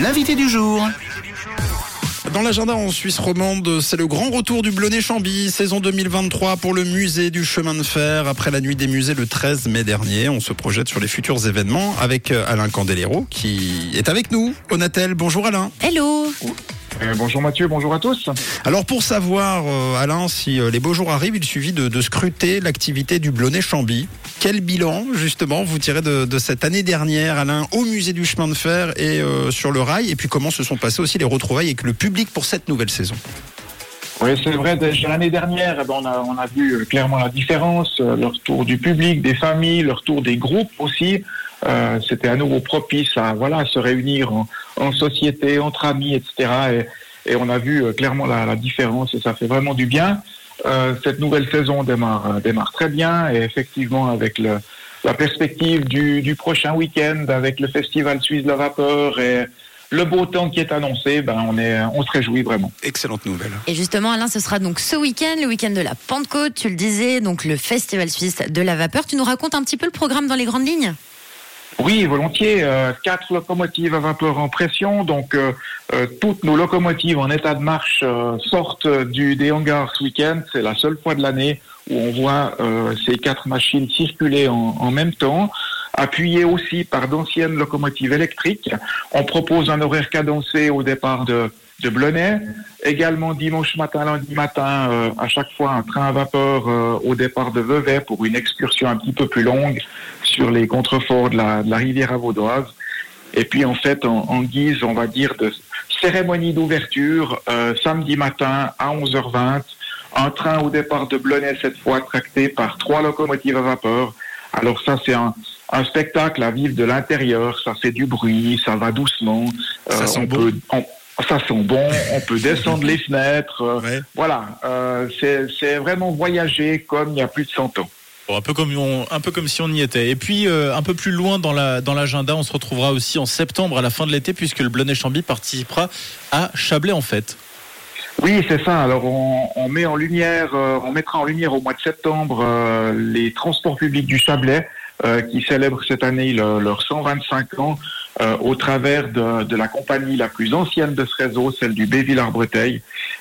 l'invité du jour. Dans l'agenda en Suisse romande, c'est le grand retour du Blonay-Chamby, saison 2023 pour le musée du chemin de fer. Après la nuit des musées le 13 mai dernier, on se projette sur les futurs événements avec euh, Alain Candelero qui est avec nous. Onatel, bonjour Alain. Hello Euh, bonjour Mathieu, bonjour à tous. Alors pour savoir, euh, Alain, si euh, les beaux jours arrivent, il suffit de, de scruter l'activité du Blonay-Chamby. Quel bilan, justement, vous tirez de, de cette année dernière, Alain, au musée du chemin de fer et sur le rail? Et puis comment se sont passées aussi les retrouvailles avec le public pour cette nouvelle saison? Oui, c'est vrai, déjà l'année dernière, eh ben, on, a, on a vu clairement la différence, le retour du public, des familles, le retour des groupes aussi. Euh, C'était à nouveau propice à voilà, à se réunir en, en société, entre amis, etc. Et, et on a vu euh, clairement la, la différence et ça fait vraiment du bien. Euh, cette nouvelle saison démarre, euh, démarre très bien et effectivement avec le, la perspective du, du prochain week-end, avec le festival suisse de la vapeur et le beau temps qui est annoncé, ben on, est, on se réjouit vraiment. Excellente nouvelle. Et justement, Alain, ce sera donc ce week-end, le week-end de la Pentecôte, tu le disais, donc le Festival Suisse de la Vapeur. Tu nous racontes un petit peu le programme dans les grandes lignes? Oui, volontiers. Euh, quatre locomotives à vapeur en pression. Donc, euh, euh, toutes nos locomotives en état de marche sortent du, des hangars ce week-end. C'est la seule fois de l'année où on voit ces quatre machines circuler en, même temps. Appuyées aussi par d'anciennes locomotives électriques. On propose un horaire cadencé au départ de, de Blonay. Également dimanche matin, lundi matin, à chaque fois un train à vapeur au départ de Vevey pour une excursion un petit peu plus longue sur les contreforts de la, de la rivière à Vaudoise. Et puis en fait, en, en guise, on va dire, de cérémonie d'ouverture, euh, samedi matin à 11h20, un train au départ de Blonay cette fois tracté par trois locomotives à vapeur. Alors ça, c'est un, un spectacle à vivre de l'intérieur. Ça fait du bruit, ça va doucement. Ça sent on bon. peut, on- ça sent bon. On peut descendre les fenêtres. euh, Ouais. Voilà, euh, c'est c'est vraiment voyager comme il y a plus de 100 ans. Bon, un peu comme on, un peu comme si on y était. Et puis euh, un peu plus loin dans la dans l'agenda, on se retrouvera aussi en septembre à la fin de l'été puisque le Blonay-Chamby participera à Chablais en fête. Oui, c'est ça. Alors, on, on met en lumière, euh, on mettra en lumière au mois de septembre euh, les transports publics du Chablais euh, qui célèbrent cette année le- leurs 125 ans euh, au travers de, de la compagnie la plus ancienne de ce réseau, celle du Bévillard-Breteuil.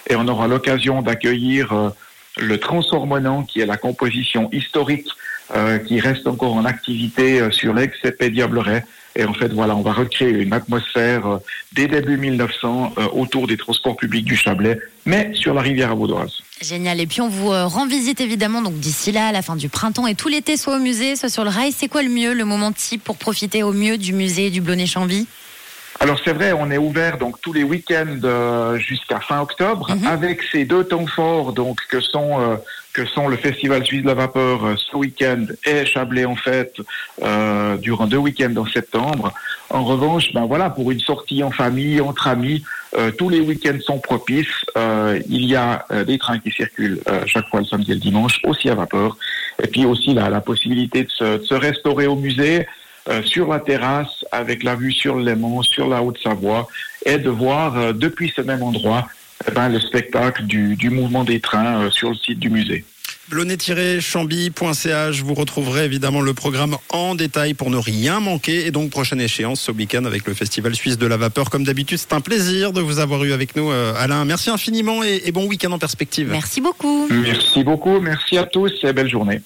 Et on aura l'occasion d'accueillir euh, le Transormonant, qui est la composition historique euh, qui reste encore en activité euh, sur l'ex-épée Diableret. Et en fait, voilà, on va recréer une atmosphère euh, dès début 1900 euh, autour des transports publics du Chablais, mais sur la rivière à Vaudoise. Génial. Et puis on vous euh, rend visite évidemment donc d'ici là, à la fin du printemps et tout l'été, soit au musée, soit sur le rail. C'est quoi le mieux, le moment type pour profiter au mieux du musée du Blonay-Chamby Alors c'est vrai, on est ouvert donc tous les week-ends euh, jusqu'à fin octobre, Mhm. avec ces deux temps forts donc que sont euh, que sont le Festival Suisse de la Vapeur euh, ce week-end et Chablais en fête euh, durant deux week-ends en septembre. En revanche, ben voilà, pour une sortie en famille, entre amis, euh, tous les week-ends sont propices. Euh, il y a euh, des trains qui circulent euh, chaque fois le samedi et le dimanche, aussi à vapeur, et puis aussi la, la possibilité de se, de se restaurer au musée. Euh, sur la terrasse avec la vue sur le Léman, sur la Haute-Savoie, et de voir euh, depuis ce même endroit eh ben, le spectacle du, du mouvement des trains euh, sur le site du musée. blonnet-chamby.ch, vous retrouverez évidemment le programme en détail pour ne rien manquer. Et donc, prochaine échéance ce week-end avec le Festival Suisse de la Vapeur. Comme d'habitude, c'est un plaisir de vous avoir eu avec nous, Alain. Merci infiniment et, et bon week-end en perspective. Merci beaucoup. Merci beaucoup, merci à tous et belle journée.